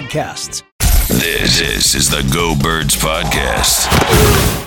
podcasts. This, this is the Go Birds Podcast.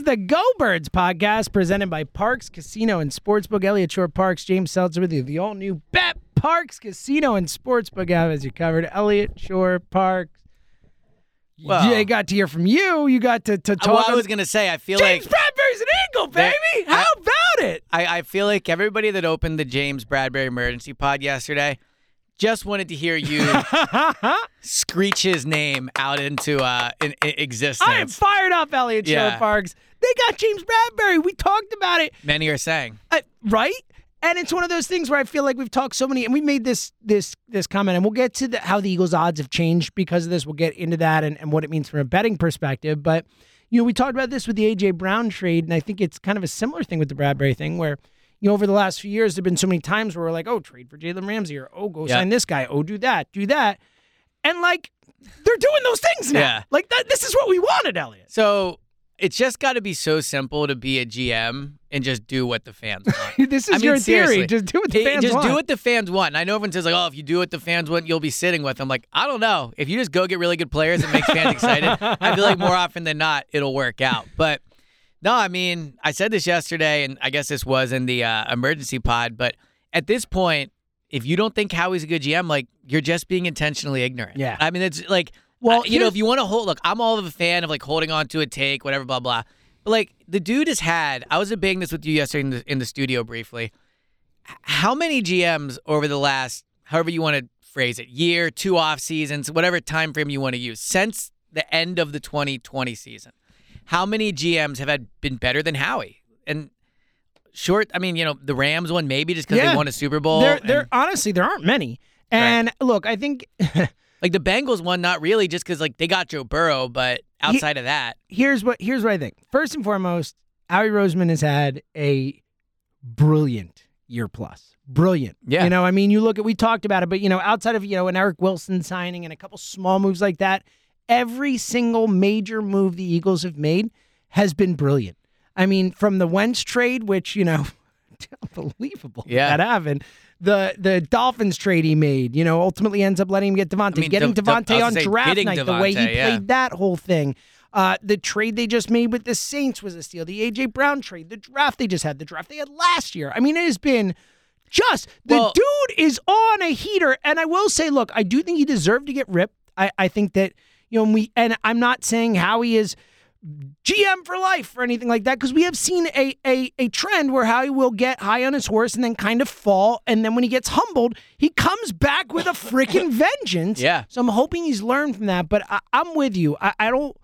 Is the Go Birds podcast presented by Parx Casino and Sportsbook. Elliot Shorr-Parks, James Seltzer with you. The all new Bet Parks Casino and Sportsbook app as you covered. Elliot Shorr-Parks. Well- yeah, I got to hear from you. You got to, to uh, talk. Well, I was gonna say, I feel James like Bradberry's an Eagle, baby. How I- about it? I, I feel like everybody that opened the James Bradberry emergency pod yesterday just wanted to hear you screech his name out into uh in, in existence. I am fired up, Elliot Yeah. Parks. They got James Bradberry. We talked about it. Many are saying. Uh, right? And it's one of those things where I feel like we've talked so many, and we made this this this comment, and we'll get to the, how the Eagles' odds have changed because of this. We'll get into that and, and what it means from a betting perspective. But you know, we talked about this with the AJ Brown trade, and I think it's kind of a similar thing with the Bradberry thing, where you know over the last few years, there've been so many times where we're like, oh, trade for Jalen Ramsey, or oh, go Yeah. sign this guy, oh, do that, do that, and like they're doing those things now. Yeah. Like that. This is what we wanted, Elliot. So it's just got to be so simple to be a GM and just do what the fans want. this is I mean, your theory. seriously. Just do what the fans just want. do what the fans want. And I know everyone says like, "Oh, if you do what the fans want, you'll be sitting with them." Like, I don't know. If you just go get really good players and make fans excited, I feel like more often than not it'll work out. But no, I mean, I said this yesterday, and I guess this was in the uh, emergency pod. But at this point, if you don't think Howie's a good GM, like you're just being intentionally ignorant. Yeah. I mean, it's like, Well, well, you know, if you want to hold, look, I'm all of a fan of like holding on to a take, whatever, blah blah. But like the dude has had, I was debating this with you yesterday in the, in the studio briefly. How many GMs over the last, however you want to phrase it, year, two off seasons, whatever time frame you want to use, since the end of the 2020 season, how many GMs have had been better than Howie? And short, I mean, you know, the Rams one maybe just because Yeah. they won a Super Bowl. There, there. Honestly, there aren't many. And look, I think like the Bengals one, not really, just because like they got Joe Burrow, but outside of that, here's what here's what I think. First and foremost, Howie Roseman has had a brilliant year plus. Brilliant. Yeah. You know, I mean, you look at we talked about it, but you know, outside of, you know, an Eric Wilson signing and a couple small moves like that, every single major move the Eagles have made has been brilliant. I mean, from the Wentz trade, which, you know, unbelievable Yeah. that happened. The the Dolphins trade he made, you know, ultimately ends up letting him get DeVonta. I mean, getting De- De- DeVonta was on draft night, the way he yeah. played that whole thing. Uh, the trade they just made with the Saints was a steal. The AJ Brown trade, the draft they just had, the draft they had last year. I mean, it has been just the Well- dude is on a heater. And I will say, look, I do think he deserved to get ripped. I, I think that you know, and we and I'm not saying Howie is GM for life or anything like that because we have seen a, a a trend where Howie will get high on his horse and then kind of fall, and then when he gets humbled, he comes back with a freaking vengeance. Yeah. So I'm hoping he's learned from that. But I, I'm with you. I, I don't.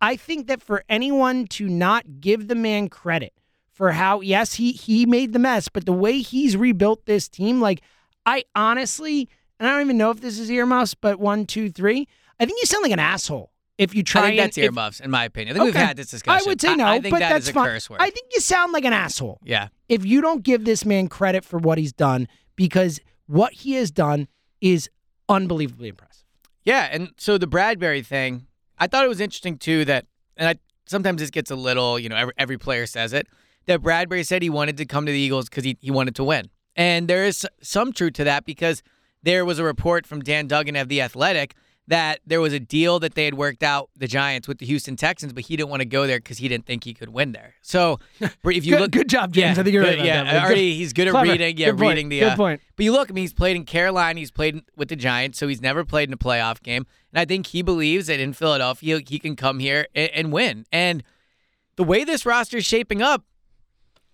I think that for anyone to not give the man credit for how yes he he made the mess, but the way he's rebuilt this team, like I honestly, and I don't even know if this is earmuffs, but one, two, three, I think you sound like an asshole if you try. I think and- that's if- in my opinion. I think Okay. we've had this discussion. I would say no, I, think but that that's is a fine. curse word. I think you sound like an asshole yeah. if you don't give this man credit for what he's done because what he has done is unbelievably impressive. Yeah, and so the Bradberry thing, I thought it was interesting too that, and I sometimes this gets a little, you know, every, every player says it, that Bradberry said he wanted to come to the Eagles because he, he wanted to win. And there is some truth to that because there was a report from Dan Duggan of The Athletic that there was a deal that they had worked out, the Giants, with the Houston Texans, but he didn't want to go there because he didn't think he could win there. So if you Good- look, good job, James. Yeah, I think you're good, right Yeah, that, already he's good at clever. reading. Yeah, Good point. reading the. Good uh, point. but you look, I mean, he's played in Carolina. He's played with the Giants, so he's never played in a playoff game. And I think he believes that in Philadelphia, he can come here and, and win. And the way this roster is shaping up,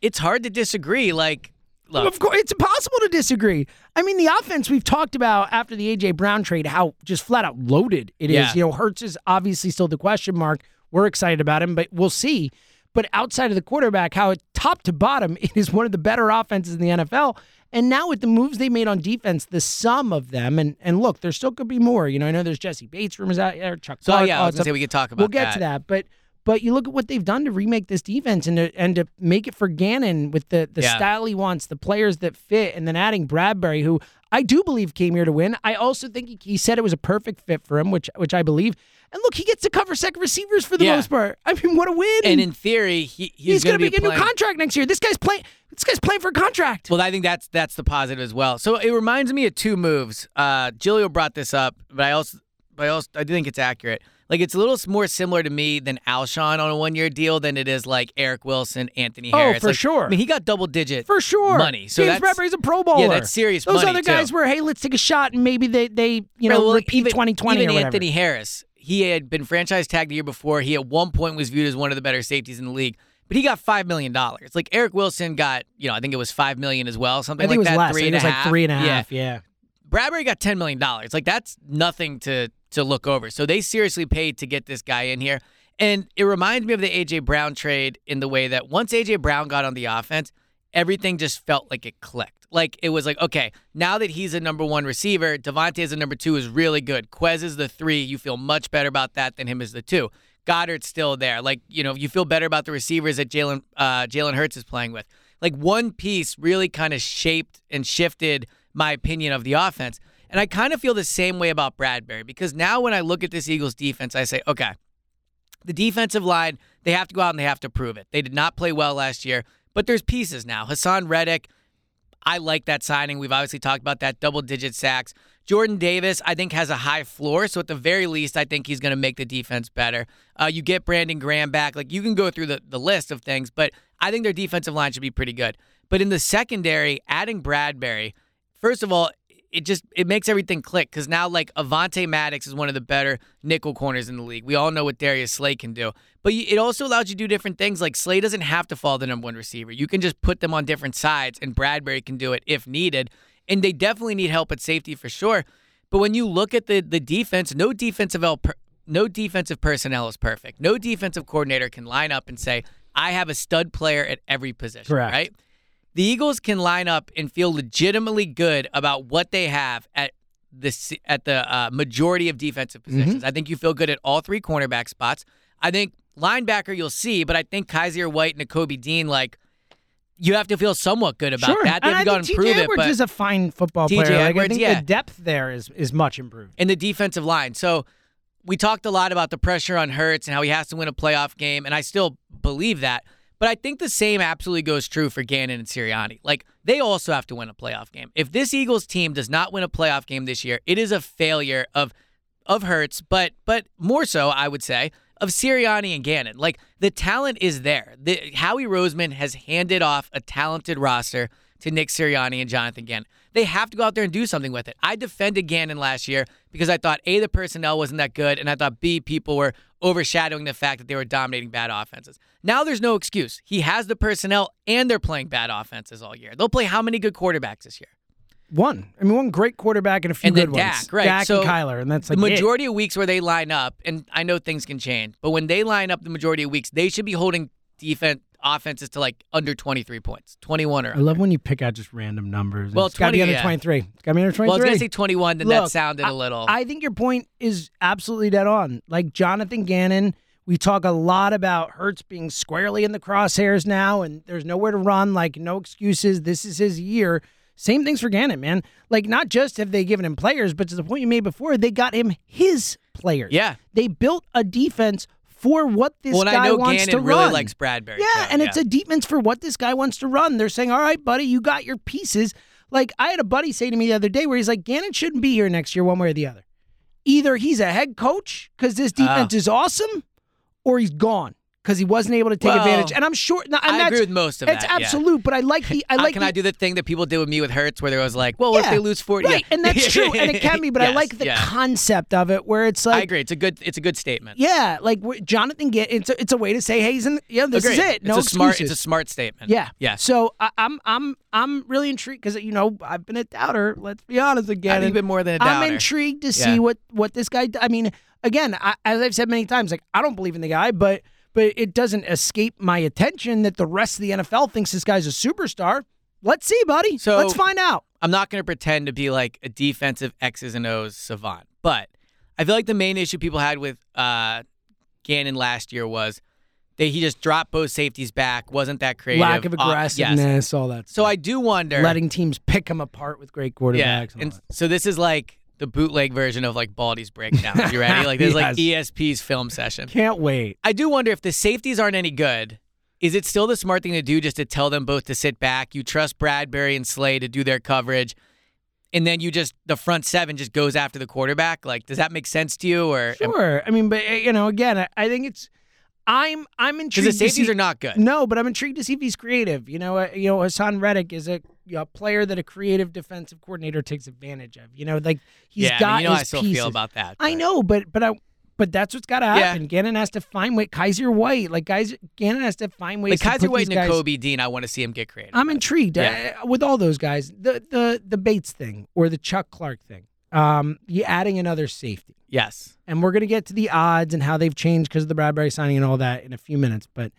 it's hard to disagree. Like, look, Of course, it's impossible to disagree. I mean, the offense we've talked about after the AJ Brown trade, how just flat out loaded it is. Yeah. You know, Hurts is obviously still the question mark. We're excited about him, but we'll see. But outside of the quarterback, how it top to bottom, it is one of the better offenses in the NFL. And now with the moves they made on defense, the sum of them, and and look, there still could be more. You know, I know there's Jessie Bates rumors out there, Chuck. so Clark, yeah, I was gonna say we could talk about. We'll get to that, but but you look at what they've done to remake this defense and to and to make it for Gannon with the the Yeah. style he wants, the players that fit, and then adding Bradberry, who I do believe came here to win. I also think he, he said it was a perfect fit for him, which which I believe. And look, he gets to cover second receivers for the Yeah. most part. I mean, what a win! And in theory, he, he's, he's going to be getting a new contract next year. This guy's playing. This guy's playing for a contract. Well, I think that's that's the positive as well. So it reminds me of two moves. Uh, Gilio brought this up, but I also, but I also, I do think it's accurate. Like it's a little more similar to me than Alshon on a one-year deal than it is like Eric Wilson, Anthony Oh, Harris. for Like, sure. I mean, he got double-digit for sure, money. So James Bradberry's a Pro Bowler. Yeah, that's serious Those other guys too. were, hey, let's take a shot, and maybe they they you know well, repeat even, 2020 even or whatever. Anthony Harris, he had been franchise tagged the year before. He at one point was viewed as one of the better safeties in the league, but he got five million dollars. Like Eric Wilson got, you know, I think it was five million as well, something I think like it was that. less. Three and it was a like half. three and Yeah. yeah. Bradberry got ten million dollars. Like that's nothing to to look over. So they seriously paid to get this guy in here. And it reminds me of the AJ Brown trade in the way that once AJ Brown got on the offense, everything just felt like it clicked. Like it was like, okay, now that he's a number one receiver, DeVonta as a number two is really good. Quez is the three. You feel much better about that than him as the two. Goedert's still there. Like, you know, you feel better about the receivers that Jalen uh, Jalen Hurts is playing with. Like one piece really kind of shaped and shifted my opinion of the offense. And I kind of feel the same way about Bradberry because now when I look at this Eagles defense, I say, okay, the defensive line, they have to go out and they have to prove it. They did not play well last year, but there's pieces now. Haason Reddick, I like that signing. We've obviously talked about that double digit sacks. Jordan Davis, I think, has a high floor. So at the very least, I think he's going to make the defense better. Uh, you get Brandon Graham back. Like you can go through the, the list of things, but I think their defensive line should be pretty good. But in the secondary, adding Bradberry, first of all, it just it makes everything click because now like Avonte Maddox is one of the better nickel corners in the league. We all know what Darius Slay can do, but it also allows you to do different things. Like Slay doesn't have to fall the number one receiver. You can just put them on different sides, and Bradberry can do it if needed. And they definitely need help at safety for sure. But when you look at the the defense, no defensive el- no defensive personnel is perfect. No defensive coordinator can line up and say, "I have a stud player at every position." Correct. Right? The Eagles can line up and feel legitimately good about what they have at the at the uh, majority of defensive Mm-hmm. positions. I think you feel good at all three cornerback spots. I think linebacker you'll see, but I think Kyzir White and Nakobe Dean like you have to feel somewhat good about sure. that. They and have I to go and prove TJ it, Edwards but is a fine football player. Like, I Edwards, think yeah. the depth there is is much improved. in the defensive line. So we talked a lot about the pressure on Hurts and how he has to win a playoff game, and I still believe that. But I think the same absolutely goes true for Gannon and Sirianni. Like they also have to win a playoff game. If this Eagles team does not win a playoff game this year, it is a failure of of Hurts, but but more so, I would say, of Sirianni and Gannon. Like the talent is there. The, Howie Roseman has handed off a talented roster to Nick Sirianni and Jonathan Gannon. They have to go out there and do something with it. I defended Gannon last year because I thought A, the personnel wasn't that good, and I thought B, people were overshadowing the fact that they were dominating bad offenses. Now there's no excuse. He has the personnel and they're playing bad offenses all year. They'll play how many good quarterbacks this year? One. I mean, one great quarterback and a few And good ones. Dak, right. Dak So, and Kyler, and that's like the it. majority of weeks where they line up, and I know things can change, but when they line up the majority of weeks, they should be holding defense offenses to like under 23 points, 21 or I love when you pick out just random numbers. Well, it's got to be 20, under yeah. 23. It's got to be under 23. Well, I was going to say 21, then that Look, sounded I- a little. I think your point is absolutely dead on. Like Jonathan Gannon, we talk a lot about Hurts being squarely in the crosshairs now, and there's nowhere to run. Like no excuses. This is his year. Same things for Gannon, man. Like not just have they given him players, but to the point you made before, they got him his players. Yeah. they built a defense for what this well, guy I know wants Gannon to really run. likes Bradberry. Yeah, and it's a defense for what this guy wants to run. They're saying, "All right, buddy, you got your pieces." Like I had a buddy say to me the other day, where he's like, "Gannon shouldn't be here next year, one way or the other. Either he's a head coach because this ah. defense is awesome, or he's gone because he wasn't able to take Well, advantage." And I'm sure. And I agree with most of It's that, yeah. absolute, but I like the. I like can the, I do the thing that people did with me with Hurts, where there was like, well, what if they lose 40? Right, yeah. and that's true, and it can be. But I like the yeah. concept of it, where it's like I agree. It's a good. It's a good statement. Yeah, like Jonathan get it's a, it's a way to say, hey, he's in. Yeah, this Agreed. is it. No it's a smart. excuses. It's a smart statement. Yeah, Yeah. So I, I'm I'm I'm really intrigued because you know I've been a doubter. Let's be honest again. I think and you've been more than a I'm intrigued to Yeah. see what what this guy. I mean, again, I, as I've said many times, like I don't believe in the guy, but but it doesn't escape my attention that the rest of the NFL thinks this guy's a superstar. Let's see, buddy. So- let's find out. I'm not going to pretend to be like a defensive X's and O's savant, but I feel like the main issue people had with uh, Gannon last year was that he just dropped both safeties back, wasn't that creative. Lack of Uh, aggressiveness, yes. all that. So. I do wonder. letting teams pick him apart with great quarterbacks. yeah, and and so this is like the bootleg version of like Baldy's breakdown. You ready? Like there's like ESP's film session. Can't wait. I do wonder if the safeties aren't any good. Is it still the smart thing to do just to tell them both to sit back? You trust Bradberry and Slay to do their coverage, and then you just the front seven just goes after the quarterback. Like, does that make sense to you? Or Sure. I mean, but uh, you know, again, I, I think it's. I'm I'm because intrigued. the safeties are not good. No, but I'm intrigued to see if he's creative. You know, uh, you know, Haason Reddick is a, you know, player that a creative defensive coordinator takes advantage of. You know, like he's yeah, I got mean, you know, his I still pieces. feel about that. I but- know, but but I. But that's what's got to Yeah. happen. Gannon has to find way. Kyzir White, like guys, Gannon has to find ways. Like to Kyzir White and Kobe Dean, I want to see him get creative. I'm intrigued Yeah. uh, with all those guys. The the the Bates thing or the Chuck Clark thing. Um, you adding another safety. yes. and we're going to get to the odds and how they've changed because of the Bradberry signing and all that in a few minutes. But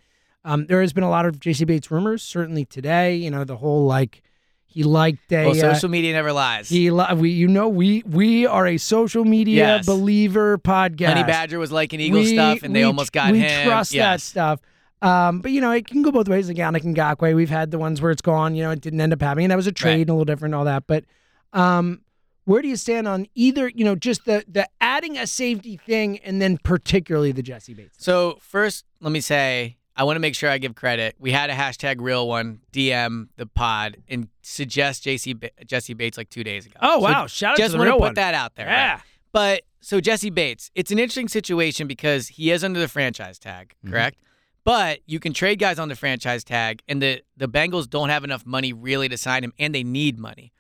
um, there has been a lot of JC Bates rumors, certainly today. You know, the whole like he liked a Well, uh, social media never lies. he li- we you know we we are a social media Yes. believer podcast. Honey Badger was liking Eagle We- stuff, and they almost got we him. trust that stuff. Um, but you know, it can go both ways. Again, Like Ngakoue, we've had the ones where it's gone. You know, it didn't end up happening. And that was a trade Right. and a little different, and all that. But um, where do you stand on either? You know, just the the adding a safety thing, and then particularly the Jessie Bates. thing? So first, let me say I want to make sure I give credit. We had a hashtag real one DM the pod and suggest JC Ba- Jessie Bates like two days ago. Oh So wow! Shout out just to the want to real put one. that out there. right? Yeah. But so Jessie Bates, it's an interesting situation because he is under the franchise tag, Mm-hmm. correct? But you can trade guys on the franchise tag, and the the Bengals don't have enough money really to sign him, and they need money.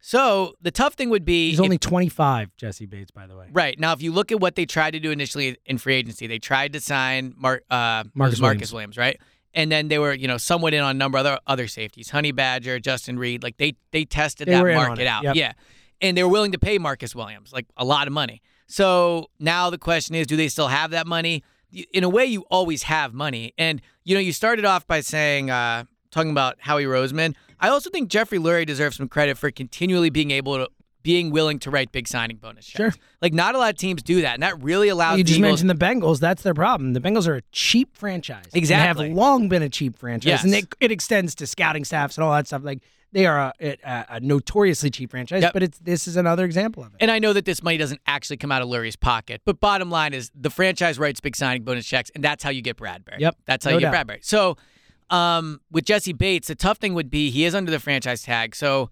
So the tough thing would be He's if- only 25, Jessie Bates, by the way. Right now, if you look at what they tried to do initially in free agency, they tried to sign Mark uh, Marcus Marcus Williams, right? And then they were, you know, somewhat in on a number of other other safeties, Honey Badger, Justin Reid. Like they they tested They that were in on market out, yep. yeah, and they were willing to pay Marcus Williams like a lot of money. So now the question is, do they still have that money? In a way, you always have money, and you know, you started off by saying. Uh, Talking about Howie Roseman, I also think Jeffrey Lurie deserves some credit for continually being able to, being willing to write big signing bonus checks. Sure. Like not a lot of teams do that, and that really allows You just Eagles. mentioned the Bengals. That's their problem. The Bengals are a cheap franchise. Exactly. have long been a cheap franchise, Yes. and it, it extends to scouting staffs and all that stuff. Like they are a, a, a notoriously cheap franchise. Yep. But it's this is another example of it. and I know that this money doesn't actually come out of Lurie's pocket, but bottom line is the franchise writes big signing bonus checks, and that's how you get Bradberry. Yep. That's how No you get doubt. Bradberry. So, um, with Jessie Bates, the tough thing would be he is under the franchise tag. So,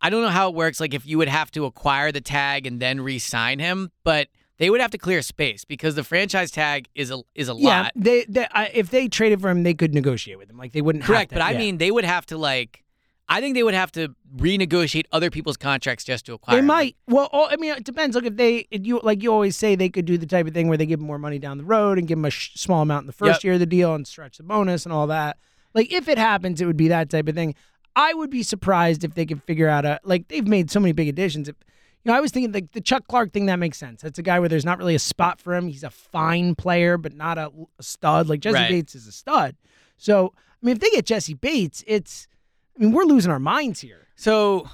I don't know how it works. Like if you would have to acquire the tag and then re-sign him, but they would have to clear space because the franchise tag is a is a yeah, lot. they, they I, if they traded for him, they could negotiate with him. Like they wouldn't. have Correct, to- but I mean they would have to like. I think they would have to renegotiate other people's contracts just to acquire. They might. Well, all, I mean, it depends. Look, if they, if you like, you always say they could do the type of thing where they give him more money down the road and give him a sh- small amount in the first Yep. year of the deal and stretch the bonus and all that. Like, if it happens, it would be that type of thing. I would be surprised if they could figure out a like they've made so many big additions. If you know, I was thinking like the Chuck Clark thing that makes sense. That's a guy where there's not really a spot for him. He's a fine player, but not a, a stud. Like Jessie Right. Bates is a stud. So I mean, if they get Jessie Bates, it's I mean we're losing our minds here. So,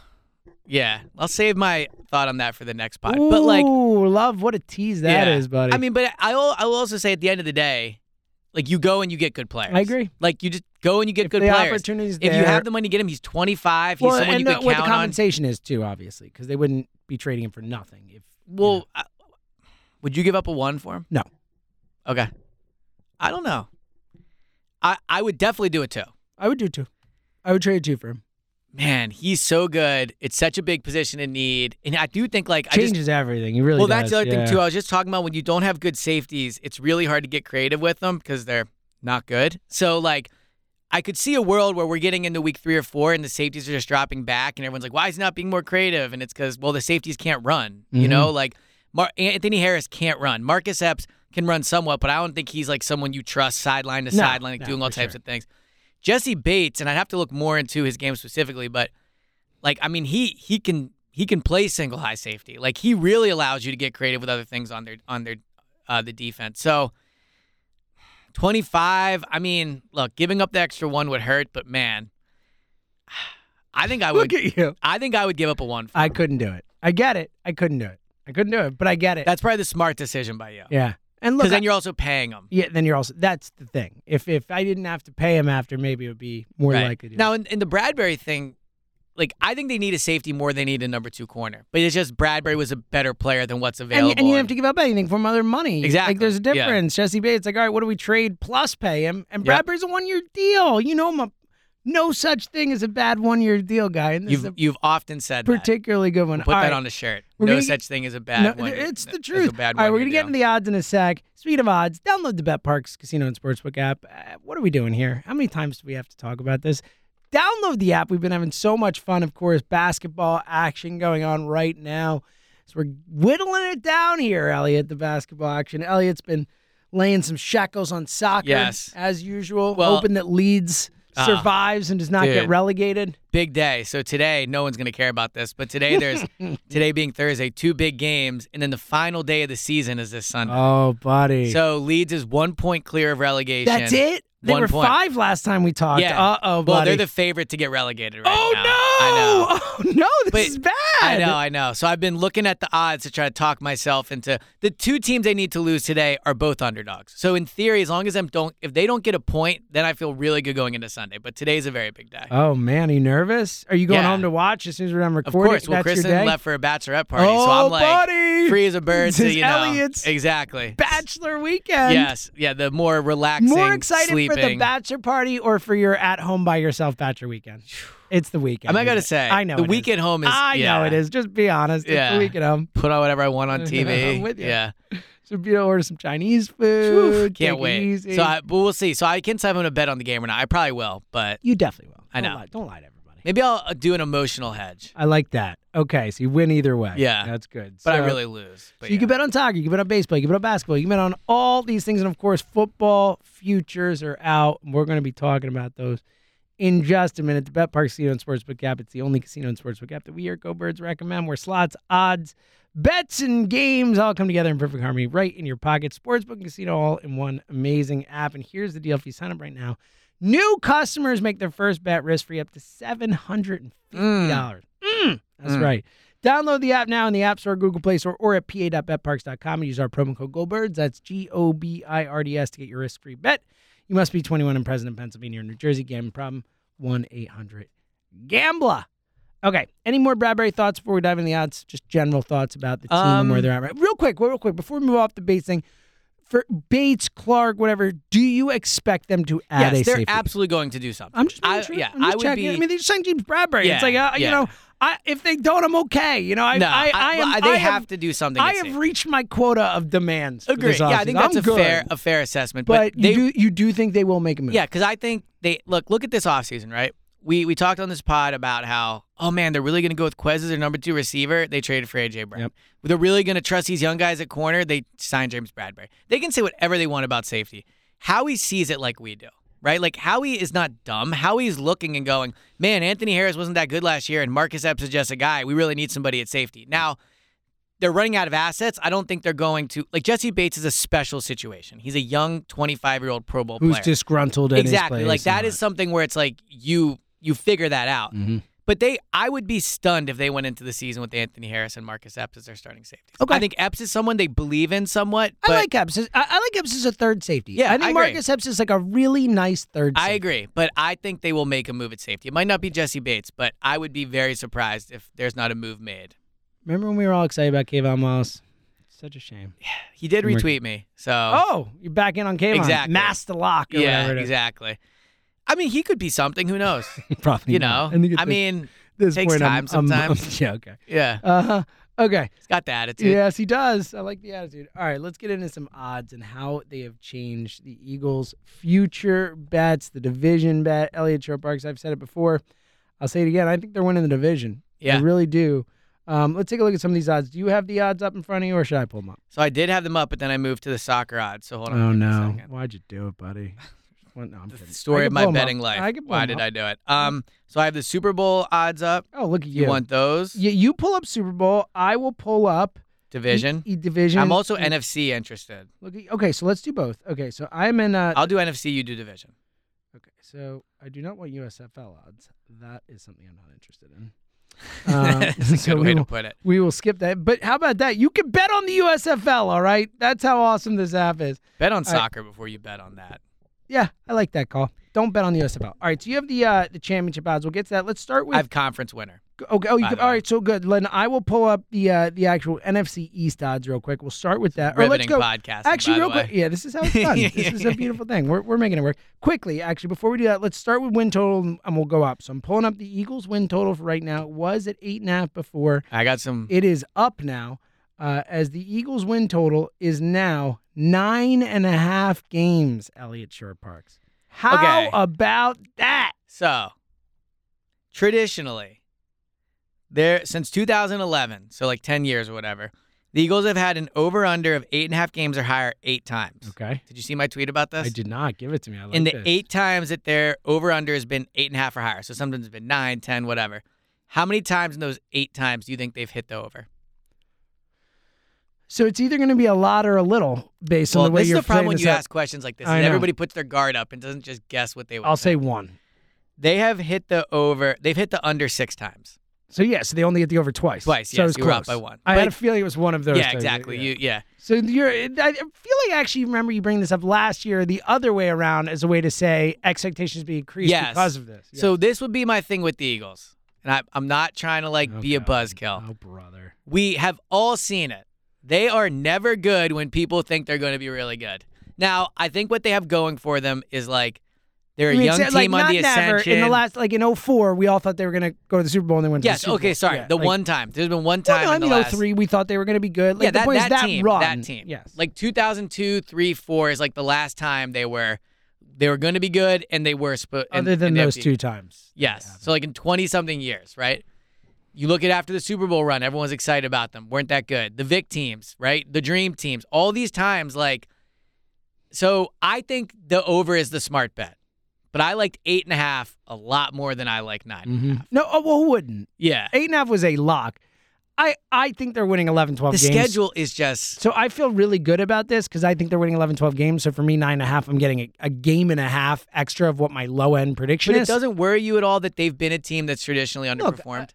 yeah, I'll save my thought on that for the next pod. But like, Ooh, love what a tease that is, yeah. buddy. I mean, but I will, I will also say at the end of the day, like you go and you get good players. I agree. Like you just go and you get If good the players. opportunity's if you have the money, to get him. He's 25. He's well, someone and you could what the count on. compensation is too, obviously, because they wouldn't be trading him for nothing. If Well, uh, would you give up a one for him? No. Okay. I don't know. I I would definitely do it too. I would do two, I would trade two for him. Man, he's so good. It's such a big position in need, and I do think like I just Changes everything. He really. well, does. that's the other yeah. thing too. I was just talking about when you don't have good safeties, it's really hard to get creative with them because they're not good. So like, I could see a world where we're getting into week three or four and the safeties are just dropping back, and everyone's like, "Why is he not being more creative?" And it's because well, the safeties can't run. You Mhm. know, like Mar- Anthony Harris can't run. Marcus Epps can run somewhat, but I don't think he's like someone you trust sideline to No, sideline, like, no, doing all types sure. of things. Jessie Bates, and I'd have to look more into his game specifically, but like I mean, he he can he can play single high safety. Like he really allows you to get creative with other things on their on their uh, the defense. So 25, I mean, look, giving up the extra one would hurt, but man, I think I would Look at you. I think I would give up a one. For I couldn't do it. I get it. I couldn't do it. I couldn't do it, but I get it. That's probably the smart decision by you. yeah. And look, Because then you're also paying them. yeah, then you're also. That's the thing. If if I didn't have to pay him after, maybe it would be more Right. likely to. Now, in, in the Bradberry thing, like I think they need a safety more than they need a number two corner. But it's just Bradberry was a better player than what's available. and, and you have to give up anything for other money. Exactly. Like there's a Yeah. difference. Jessie Bates, like, all right, what do we trade plus pay him? And Yep. Bradberry's a one year deal. You know, I'm a no such thing as a bad one year deal guy. You've you've often said that. particularly good one. We'll put All that right. on a shirt. We're no such thing as a bad No, one. it's the truth. A bad All right, we're gonna get deal. into the odds in a sec. Speaking of odds, download the BetParx Casino and Sportsbook app. Uh, what are we doing here? How many times do we have to talk about this? Download the app. We've been having so much fun. Of course, basketball action going on right now. So we're whittling it down here, Elliot. The basketball action. Elliot's been laying some shackles on soccer, Yes. as usual. Well- hoping that Leeds Ah, survives and does not get relegated. big day. So today, no one's going to care about this, but today there's today being Thursday, two big games, and then the final day of the season is this Sunday. Oh, buddy. So Leeds is one point clear of relegation. That's it. They One were point. five last time we talked. Yeah. Uh oh, buddy. Well, they're the favorite to get relegated right Oh now. no! I know. Oh no! This But is bad. I know, I know. So I've been looking at the odds to try to talk myself into the two teams they need to lose today are both underdogs. So in theory, as long as them don't, if they don't get a point, then I feel really good going into Sunday. But today's a very big day. Oh man, are you nervous? Are you going Yeah. home to watch as soon as we're done recording? of course, well, That's Kristen left for a bachelorette party, oh, so I'm like buddy, free as a bird. So you know, Elliot's exactly. bachelor weekend. Yes, yeah, the more relaxing, More excited sleeping. For the bachelor party or for your at home by yourself bachelor weekend? It's the weekend. I'm not gonna say. I know the it is. at home is. I yeah, know it is. Just be honest. It's the week at home. Put on whatever I want on TV. I'm with you. Yeah, So be able to order some Chinese food. can't wait. So, I, but we'll see. So I can't say I'm gonna bet on the game or not. I probably will, but you definitely will. I Don't know. lie- Don't lie to everybody. Maybe I'll uh, do an emotional hedge. I like that. Okay, so you win either way. Yeah. that's good. But I really lose. But So you yeah. can bet on soccer, you can bet on baseball, you can bet on basketball, you can bet on all these things, and of course, football futures are out. We're going to be talking about those in just a minute. The Bet Park Casino and Sportsbook app. It's the only casino and sportsbook app that we here at Go Birds recommend, where slots, odds, bets, and games all come together in perfect harmony, right in your pocket. Sportsbook and casino all in one amazing app. And here's the deal: if you sign up right now, new customers make their first bet risk free up to seven hundred and fifty dollars. Mm, that's Mm. right. Download the app now in the App Store, Google Play Store, or at pa.betparx.com and use our promo code GoBirds. That's G O B I R D S to get your risk free bet. You must be 21 and present in Pennsylvania or New Jersey. Gambling problem? 1 800 Gambler. Okay. Any more Bradberry thoughts before we dive into the odds? Just general thoughts about the team and where Um, they're at. Right. Real quick, real quick, before we move off the Bates thing, for Bates, Clark, whatever, do you expect them to add yes, a they're safety? absolutely going to do something. I'm just I, sure. yeah, I would checking. be. I mean, they just signed James Bradberry. it's like, uh, you know, I, if they don't, I'm okay. You know, I, no, I, I, am. they I have, to do something. I have reached my quota of demands. Agree. Yeah, I think that's I'm a good. fair a fair assessment. But, But, they, you do you do think they will make a move? yeah, because I think they look look at this offseason, right? We we talked on this pod about how oh man, they're really going to go with Quez as their number two receiver. They traded for AJ Brown. Yep. They're really going to trust these young guys at corner. They signed James Bradberry. They can say whatever they want about safety. Howie sees it like we do, right? Like Howie is not dumb. Howie's looking and going, man, Anthony Harris wasn't that good last year, and Marcus Epps is just a guy. We really need somebody at safety. Now, they're running out of assets. I don't think they're going to like Jessie Bates is a special situation. He's a young 25 year old Pro Bowl player. Who's player. disgruntled in his exactly like that is something where it's like you you figure that out. Mhm. But they, I would be stunned if they went into the season with Anthony Harris and Marcus Epps as their starting safeties. Okay. I think Epps is someone they believe in somewhat. I like Epps. I, I like Epps as a third safety. Yeah, I think I. Marcus Epps is like a really nice third. I agree, but I think they will make a move at safety. It might not be Jessie Bates, but I would be very surprised if there's not a move made. Remember when we were all excited about Kayvon Wallace? Such a shame. Yeah, he did retweet me, so Oh, you're back in on Kayvon. Exactly. Master lock. Or yeah, whatever it is. exactly. I mean, he could be something. Who knows? Probably you not. know, I, think I mean, this takes point, I'm- time I'm- I'm- sometimes. yeah. Okay. yeah, Uh huh. Okay. he's got the attitude. Yes, he does. I like the attitude. All right, let's get into some odds and how they have changed the Eagles' future bets, the division bet. Elliot Shorr-Parks. I've said it before. I'll say it again. I think they're winning the division. Yeah. I really do. Um, let's take a look at some of these odds. Do you have the odds up in front of you, or should I pull them up? So I did have them up, but then I moved to the soccer odds. So hold on. Oh no! second. Why'd you do it, buddy? What? No, I'm The kidding. Story of my pull 'em up. betting life. I can pull did. I do it? Um, so I have the Super Bowl odds up. Oh, look at You you. want those? you, you pull up Super Bowl. I will pull up Division. E- E- division. I'm also And- NFC interested. Look at, okay, so let's do both. Okay, so I'm in. Uh, I'll do NFC. You do division. Okay, so I do not want USFL odds. That is something I'm not interested in. That's a Uh, so good we way to will, put it. we will skip that. But how about that? You can bet on the USFL. All right, that's how awesome this app is. Bet on All right. soccer before you bet on that. Yeah, I like that call. Don't bet on the USFL. All right, so you have the uh, the championship odds. We'll get to that. Let's start with I have conference winner. Okay. Oh, you can, all right. So good. Len, I will pull up the uh, the actual NFC East odds real quick. We'll start with that. Or let's go. podcasting, Actually, real quick. Yeah, this is how it's done. this is a beautiful thing. We're we're making it work quickly. Actually, before we do that, let's start with win total and and we'll go up. So I'm pulling up the Eagles win total for right now. It was at eight and a half before. I got some. It is up now, uh, as the Eagles win total is now nine and a half games. Elliot Shorr-Parks. How Okay. about that? So, traditionally, there since 2011, so like 10 years or whatever, the Eagles have had an over under of eight and a half games or higher eight times. Okay. Did you see my tweet about this? I did not give it to me. I like In the this. eight times that their over under has been eight and a half or higher, so sometimes it's been nine, ten, whatever. How many times in those eight times do you think they've hit the over? So it's either going to be a lot or a little based well, on the way this is you're the problem when you up. ask questions like this. Know. everybody puts their guard up and doesn't just guess what they I'll say. say one. They have hit the over. They've hit the under six times. So yeah, so they only hit the over twice. Twice, So yes, it was you were up close. by one. I had a feeling it was one of those. yeah, exactly. Yeah. You yeah. So you're. I feel like I actually remember you bringing this up last year, the other way around, as a way to say expectations be increased Yes. because of this. So this would be my thing with the Eagles, and I, I'm not trying to like be a buzzkill. Oh brother. We have all seen it. They are never good when people think they're going to be really good. Now, I think what they have going for them is like they're a I young it's, team like, on the not never. ascension. In the last, like in 04, we all thought they were going to go to the Super Bowl and they went to the yes, Super okay, Bowl. sorry. Yeah, the like- one time. There's been one Well, time no, I in the mean, last 03, we thought they were going to be good. Like, yeah, the that, point that is that team, run. that team. Yes. Like 2002, 3, 4 is like the last time they were they were going to be good and they were supposed Other than those two times. Yes. So like in 20 something years, right? You look at after the Super Bowl run, everyone's excited about them. Weren't that good? The Vic teams, right? The Dream teams. All these times, like, so I think the over is the smart bet. But I liked eight and a half a lot more than I like 9 and a half. No, oh, well, who wouldn't? Yeah. Eight and a half was a lock. I, I think they're winning 11, 12 The games. schedule is just So I feel really good about this because I think they're winning 11, 12 games. So for me, nine and a half, I'm getting a, a game and a half extra of what my low end prediction is. But it doesn't worry you at all that they've been a team that's traditionally underperformed. uh,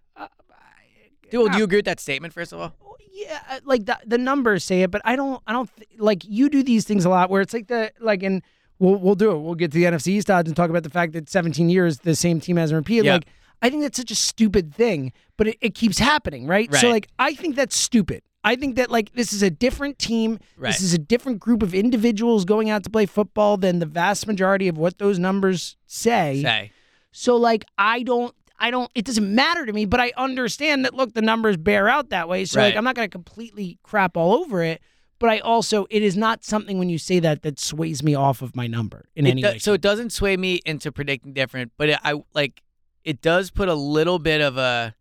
do, do you agree with that statement, first of all? yeah, uh, like the, the numbers say it, but I don't, I don't th- like you do these things a lot where it's like the like and we'll we'll do it. We'll get to the NFC East odds and talk about the fact that 17 years the same team hasn't repeated. Yeah. Like I think that's such a stupid thing, but it, it keeps happening, right? right? So like I think that's stupid. I think that like this is a different team. Right. This is a different group of individuals going out to play football than the vast majority of what those numbers say. Say. So like I don't I don't it doesn't matter to me, but I understand that look the numbers bear out that way. So like I'm not going to completely crap all over it, but I also it is not something when you say that that sways me off of my number in It any do- way. so it doesn't sway me into predicting different, but it, I like it does put a little bit of a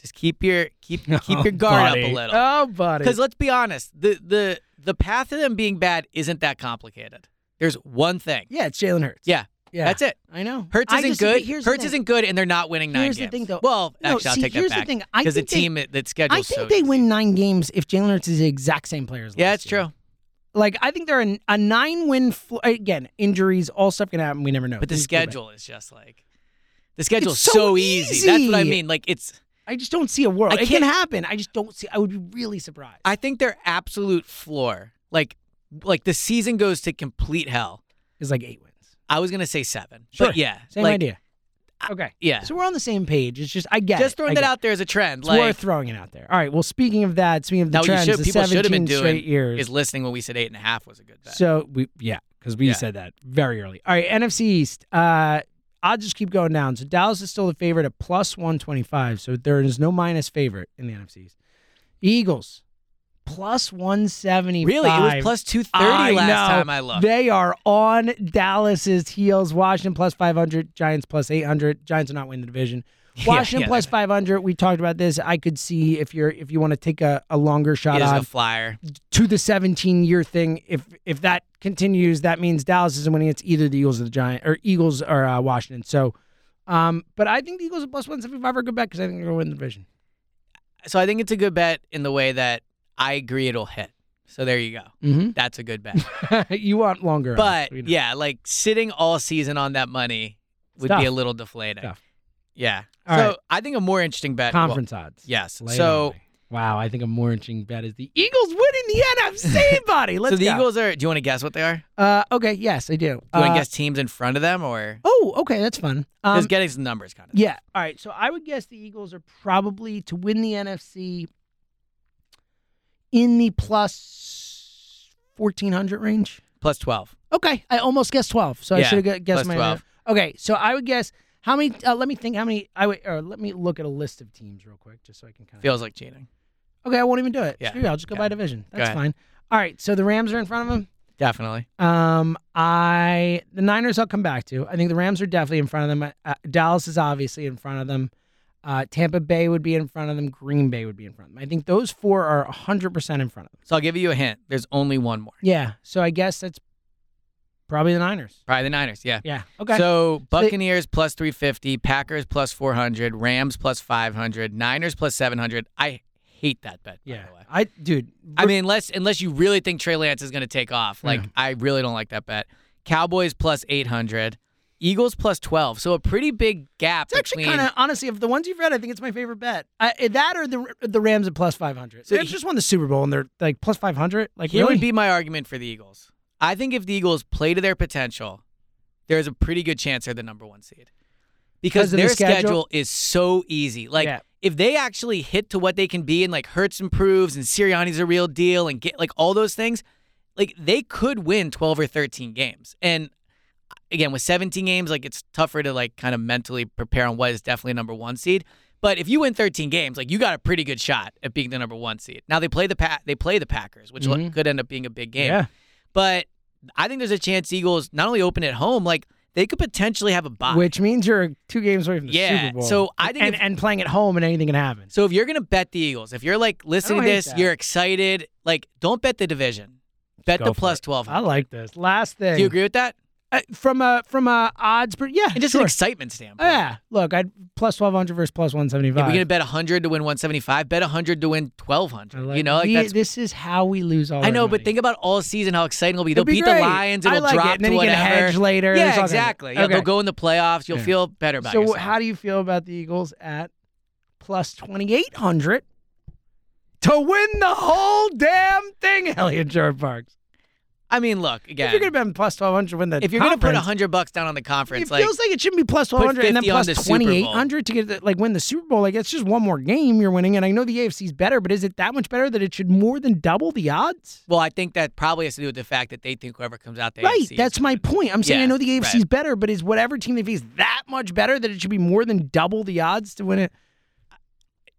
just keep your keep keep oh, your guard up a little. Oh, buddy. Because let's be honest, the the the path of them being bad isn't that complicated. There's one thing. yeah, it's Jalen Hurts. Yeah, Yeah. That's it. I know. Hurts I isn't just- good. here's the thing. isn't good, and they're not winning nine Here's the games. thing, though. Well, No, actually, I'll see, take here's that the back. thing. I Because the think they- team that I think so they win nine games if Jalen Hurts is the exact same player as last Yeah, it's year. true. Like I think they're a, a nine win. Fl- again, injuries, all stuff can happen. We never know. But the These go back. schedule is just like the schedule's so so, easy. That's what I easy. mean. Like it's. I just don't see a world. I it can can't- happen. I just don't see. I would be really surprised. I think their absolute floor, like, like the season goes to complete hell. It's like eight wins. I was gonna say seven, Sure. but yeah, Same like, idea. Okay. Yeah, So we're on the same page. It's just I get just throwing I that out there as a trend. It's like, worth throwing it out there. All right. Well, speaking of that, speaking of the trends, should, the people should have 17 been doing years. is listening when we said eight and a half was a good bet. So we yeah, because we Yeah. said that very early. All right, NFC East. Uh odds just keep going down. So Dallas is still the favorite at plus one twenty five. So there is no minus favorite in the NFC East. Eagles plus one seventy. really, it was plus two thirty last time I looked. They are on Dallas's heels. Washington plus five hundred. Giants plus eight hundred. Giants are not winning the division. Washington yeah, plus they're five hundred. We talked about this. I could see if you're if you want to take a, a longer shot on a flyer. to the 17 year thing. If if that continues, that means Dallas isn't winning. It's either the Eagles or the Giant or Eagles or uh, Washington. So, um, but I think the Eagles are plus 175 are a good bet because I think they're going to win the division. So I think it's a good bet in the way that I agree it'll hit. So there you go. Mm-hmm. That's a good bet. you want longer, but we know. yeah, like sitting all season on that money would be a little deflating. Tough. Yeah. All so right. I think a more interesting bet. well, conference odds. yes. It so wow, I think a more interesting bet is the Eagles winning the NFC, buddy. Let's so the go. Eagles are. Do you want to guess what they are? Uh, okay, yes, I do. you want Uh, to guess teams in front of them or Oh, okay, that's fun. just Um, getting some numbers kind of? Yeah. All right. So I would guess the Eagles are probably to win the NFC in the plus 1400 range. Plus twelve. Okay. I almost guessed 12. So I should have guessed my 12. Okay. So I would guess how many uh, let me think how many I would or let me look at a list of teams real quick just so I can kind of Feels like cheating. Okay, I won't even do it. Yeah. Screw you, I'll just go Okay. by division. That's fine. All right. So the Rams are in front of them. Definitely. Um, I the Niners I'll come back to. I think the Rams are definitely in front of them. Uh, Dallas is obviously in front of them. Uh, Tampa Bay would be in front of them. Green Bay would be in front of them. I think those four are 100% in front of them. So I'll give you a hint. There's only one more. Yeah. So I guess that's probably the Niners. Probably the Niners. Yeah. Yeah. Okay. So Buccaneers plus 350, Packers plus 400, Rams plus 500, Niners plus 700. I hate that bet. By yeah. the way. I dude. I mean, unless unless you really think Trey Lance is going to take off, like Yeah. I really don't like that bet. Cowboys plus 800, Eagles plus 12. So a pretty big gap it's actually between. kind of honestly of the ones you've read, I think it's my favorite bet. I, eh, that or the the Rams at plus 500. So Rams he- just won the Super Bowl and they're like plus 500. Like Here really? would be my argument for the Eagles. I think if the Eagles play to their potential, there's a pretty good chance they're the number one seed. Because of the their schedule? schedule? is so easy. Like Yeah. if they actually hit to what they can be and like Hurts improves and Sirianni's a real deal and get like all those things, like they could win 12 or 13 games. And again, with 17 games, like it's tougher to like kind of mentally prepare on what is definitely a number one seed. But if you win 13 games, like you got a pretty good shot at being the number one seed. Now they play the pa- they play the Packers, which Mhm. could end up being a big game. Yeah. But I think there's a chance Eagles not only open at home, like they could potentially have a bye. Which means you're two games away from the Yeah, Super Bowl. so I think and, if- and playing at home and anything can happen. so if you're gonna bet the Eagles, if you're like listening to this, that. you're excited, like don't bet the division. Bet Go the plus twelve. I like this. Last thing. Do you agree with that? Uh, from a from a odds, per, yeah, And just sure. an excitement standpoint. Yeah. Look, I'd plus twelve hundred versus plus one seventy five. You're gonna bet 100 to win 175, bet 100 to win 1200. you know, like this is how we lose all. I know, but think about all season how exciting it'll be. They'll be beat great. the Lions. It'll I like drop it. And then to you whatever. hedge later. Yeah, exactly. Yeah, Okay. they'll go in the playoffs. You'll Yeah. feel better about so yourself. how do you feel about the Eagles at plus twenty eight hundred to win the whole damn thing, Elliot Jordan Parks? I mean, look again. If you're gonna bet plus twelve hundred to win the if you're gonna put 100 bucks down on the It conference, like it feels like it shouldn't be plus twelve hundred and then 50 on plus the twenty eight hundred to get the, like win the Super Bowl. Like it's just one more game you're winning, and I know the AFC's better, but is it that much better that it should more than double the odds? well, I think that probably has to do with the fact that they think whoever comes out the Right, AFC that's my point. I'm saying I know the AFC's right. better, but is whatever team they face that much better that it should be more than double the odds to win it?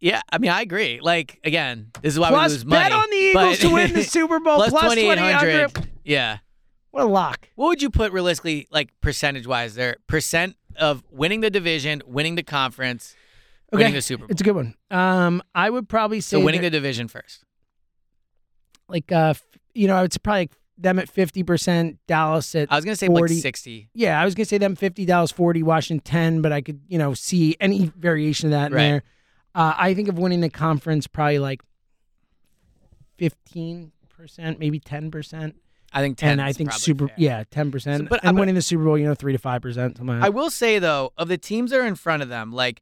Yeah, I mean, I agree. Like again, this is why Plus, we lose money. bet on the Eagles to win the Super Bowl plus plus 2800. 2800. Yeah. What a lock. What would you put realistically, like percentage wise, there percent of winning the division, winning the conference, winning the Super Bowl? It's a good one. Um, I would probably say So winning the division first. like uh, you know, I would say probably them at fifty percent, Dallas at I was gonna say 40. like 60. Yeah, I was gonna say them fifty, Dallas forty, Washington ten, but I could you know see any variation of that in Right. there. Uh, I think of winning the conference probably like fifteen percent, maybe ten percent, I think 10. and I think super fair. yeah ten percent, So, but- and but- winning the Super Bowl, you know, three to five percent, something like that. I will say though, of the teams that are in front of them, like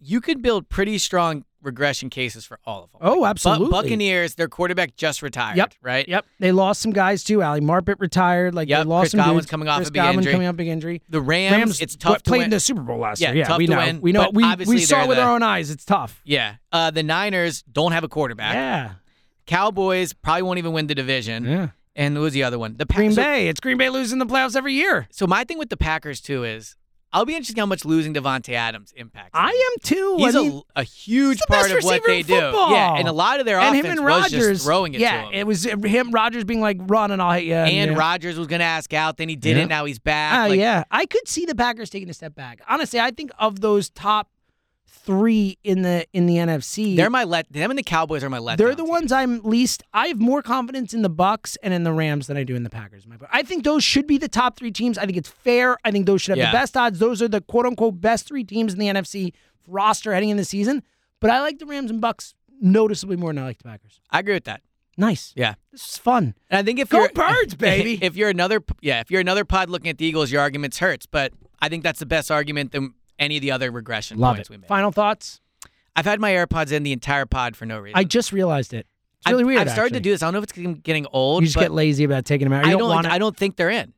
you could build pretty strong regression cases for all of them. Oh, absolutely. Buccaneers, their quarterback just retired. Yep. Right. Yep, they lost some guys too. Ali Marpet retired. Like Yep, they lost Chris some Godwin's dudes. coming off Chris a big Godwin injury. coming off big injury. The Rams, it's tough to played in the Super Bowl last Yeah, year. Yeah, tough we to know. win, we know. We, we saw with the- our own eyes. It's tough. Yeah. Uh, the Niners don't have a quarterback. Yeah. Cowboys probably won't even win the division. Yeah. And who was the other one? The Green Packers. So- Bay. It's Green Bay losing the playoffs every year. So my thing with the Packers too is I'll be interested how much losing Davante Adams impacts. them. I am too. He's I mean, a, a huge part of what they do. Yeah, and a lot of their and offense him and was just throwing it yeah, to him. it was him. Rodgers being like, "Run and I'll hit you." and yeah. Rodgers was going to ask out, then he didn't. Yeah. Now he's back. Ah, Like, yeah, I could see the Packers taking a step back. Honestly, I think of those top three in the in the NFC, They're my let. Them and the Cowboys are my let. they're the ones I'm least. I have more confidence in the Bucks and in the Rams than I do in the Packers. My. I think those should be the top three teams. I think it's fair. I think those should have Yeah. the best odds. Those are the quote unquote best three teams in the NFC roster heading in the season. But I like the Rams and Bucks noticeably more than I like the Packers. I agree with that. Nice. Yeah. This is fun. And I think if Go you're Birds, baby. if you're another yeah, if you're another pod looking at the Eagles, your arguments hurts. But I think that's the best argument than any of the other regression Love points it. we made. Final thoughts? I've had my AirPods in the entire pod for no reason. I just realized it. It's really I've, weird. I've started to do this. I don't know if it's getting old. You just get lazy about taking them out. You I don't, don't. want I don't think they're in.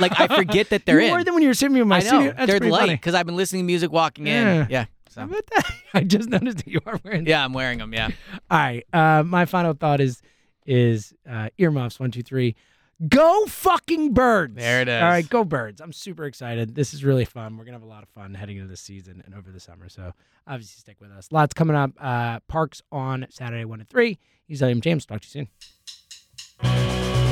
Like I forget that they're in. More than when you were sitting in my I know studio. That's they're pretty light funny. because I've been listening to music walking Yeah. in. Yeah. How So about that? I just noticed that you are wearing. Them. Yeah, I'm wearing them. Yeah. All right. Uh, my final thought is is uh, earmuffs. One, two, three. Go fucking birds. There it is. All right, go birds. I'm super excited. This is really fun. We're gonna have a lot of fun heading into this season and over the summer. So obviously stick with us. Lots coming up. Uh, parks on Saturday, one to three. He's William James. Talk to you soon.